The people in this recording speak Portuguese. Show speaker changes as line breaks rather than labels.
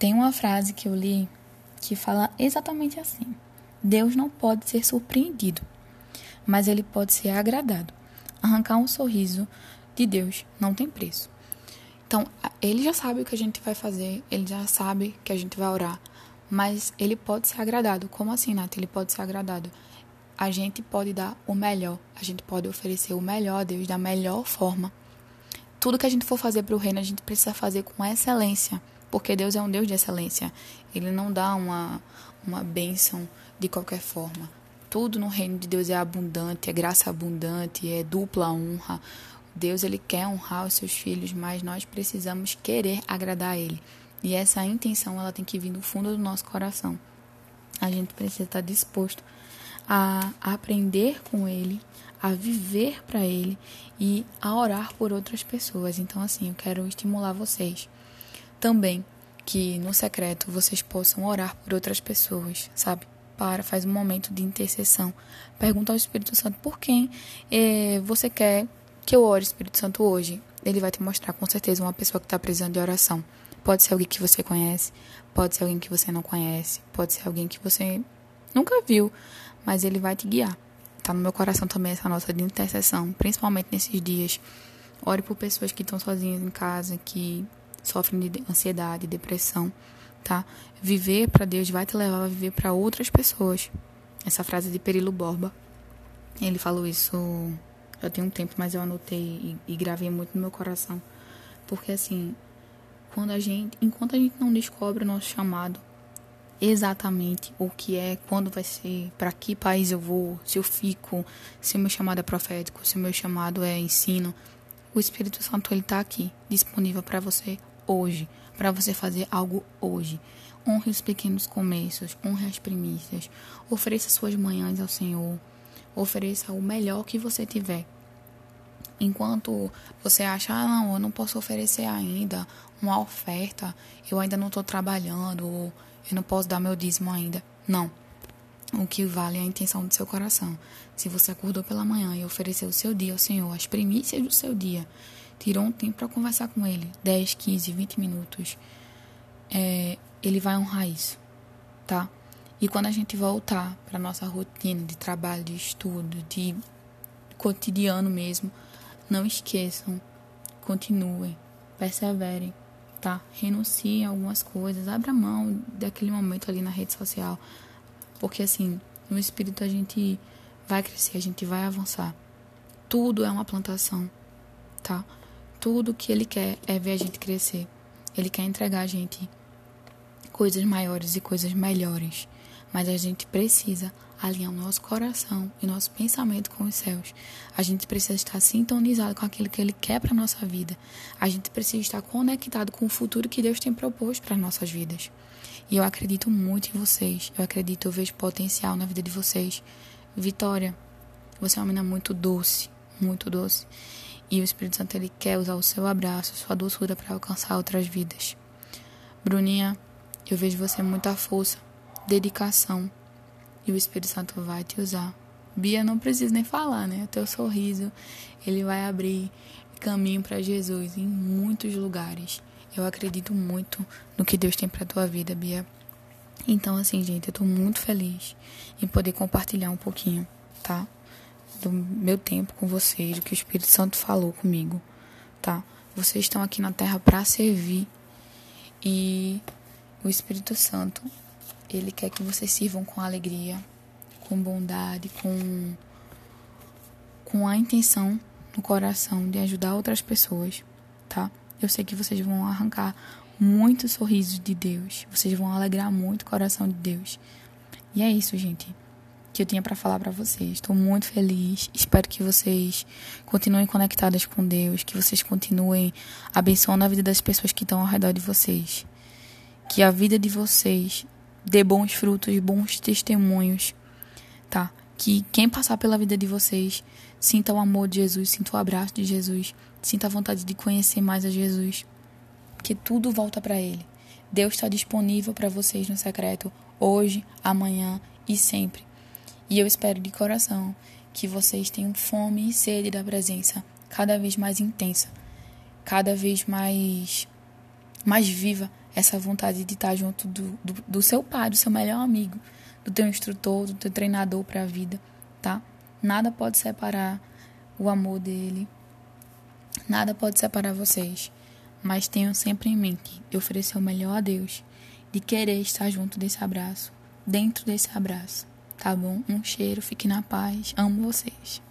Tem uma frase que eu li que fala exatamente assim: Deus não pode ser surpreendido, mas ele pode ser agradado. Arrancar um sorriso de Deus não tem preço. Então, ele já sabe o que a gente vai fazer, ele já sabe que a gente vai orar, mas ele pode ser agradado. Como assim, Nath? Ele pode ser agradado. A gente pode dar o melhor, a gente pode oferecer o melhor a Deus da melhor forma. Tudo que a gente for fazer para o reino, a gente precisa fazer com excelência, porque Deus é um Deus de excelência. Ele não dá uma, uma bênção de qualquer forma. Tudo no reino de Deus é abundante, é graça abundante, é dupla honra. Deus ele quer honrar os seus filhos, mas nós precisamos querer agradar a ele. E essa intenção ela tem que vir do fundo do nosso coração. A gente precisa estar disposto a aprender com ele, a viver para ele e a orar por outras pessoas. Então assim, eu quero estimular vocês também que no secreto vocês possam orar por outras pessoas, sabe? Para, faz um momento de intercessão. Pergunta ao Espírito Santo por quem eh, você quer que eu ore, Espírito Santo, hoje. Ele vai te mostrar com certeza uma pessoa que está precisando de oração. Pode ser alguém que você conhece, pode ser alguém que você não conhece, pode ser alguém que você nunca viu, mas ele vai te guiar. Tá no meu coração também essa nota de intercessão, principalmente nesses dias. Ore por pessoas que estão sozinhas em casa, que sofrem de ansiedade, depressão, tá? Viver para Deus vai te levar a viver para outras pessoas. Essa frase de Perilo Borba. Ele falou isso já tem um tempo, mas eu anotei e, e gravei muito no meu coração. Porque assim, quando a gente, enquanto a gente não descobre o nosso chamado, exatamente o que é, quando vai ser, para que país eu vou, se eu fico, se o meu chamado é profético, se o meu chamado é ensino, o Espírito Santo ele tá aqui, disponível para você hoje, para você fazer algo hoje. Honre os pequenos começos, honre as primícias, ofereça suas manhãs ao Senhor, ofereça o melhor que você tiver. Enquanto você acha, ah, não, eu não posso oferecer ainda uma oferta, eu ainda não estou trabalhando, ou eu não posso dar meu dízimo ainda. Não. O que vale é a intenção do seu coração. Se você acordou pela manhã e ofereceu o seu dia ao Senhor, as primícias do seu dia, tirou um tempo para conversar com Ele, 10, 15, 20 minutos, é, Ele vai honrar isso, tá? E quando a gente voltar para nossa rotina de trabalho, de estudo, de cotidiano mesmo, não esqueçam, continuem, perseverem, tá? Renunciem a algumas coisas, abra mão daquele momento ali na rede social, porque assim, no espírito a gente vai crescer, a gente vai avançar. Tudo é uma plantação, tá? Tudo que ele quer é ver a gente crescer. Ele quer entregar a gente coisas maiores e coisas melhores mas a gente precisa alinhar o nosso coração e nosso pensamento com os céus. A gente precisa estar sintonizado com aquilo que Ele quer para a nossa vida. A gente precisa estar conectado com o futuro que Deus tem proposto para as nossas vidas. E eu acredito muito em vocês. Eu acredito, eu vejo potencial na vida de vocês. Vitória, você é uma menina muito doce, muito doce. E o Espírito Santo ele quer usar o seu abraço, sua doçura para alcançar outras vidas. Bruninha, eu vejo você muita força dedicação e o Espírito Santo vai te usar. Bia não precisa nem falar, né? O teu sorriso, ele vai abrir caminho para Jesus em muitos lugares. Eu acredito muito no que Deus tem para tua vida, Bia. Então, assim, gente, eu tô muito feliz em poder compartilhar um pouquinho, tá? Do meu tempo com vocês, do que o Espírito Santo falou comigo, tá? Vocês estão aqui na terra para servir e o Espírito Santo ele quer que vocês sirvam com alegria, com bondade, com, com a intenção no coração de ajudar outras pessoas, tá? Eu sei que vocês vão arrancar muitos sorrisos de Deus, vocês vão alegrar muito o coração de Deus. E é isso, gente, que eu tinha para falar para vocês. Estou muito feliz. Espero que vocês continuem conectadas com Deus, que vocês continuem abençoando a vida das pessoas que estão ao redor de vocês. Que a vida de vocês dê bons frutos, bons testemunhos, tá? Que quem passar pela vida de vocês sinta o amor de Jesus, sinta o abraço de Jesus, sinta a vontade de conhecer mais a Jesus, que tudo volta para Ele. Deus está disponível para vocês no secreto hoje, amanhã e sempre. E eu espero de coração que vocês tenham fome e sede da presença cada vez mais intensa, cada vez mais mais viva essa vontade de estar junto do, do, do seu pai, do seu melhor amigo, do teu instrutor, do teu treinador para a vida, tá? Nada pode separar o amor dele. Nada pode separar vocês. Mas tenham sempre em mente oferecer o melhor a Deus, de querer estar junto desse abraço, dentro desse abraço, tá bom? Um cheiro, fique na paz. Amo vocês.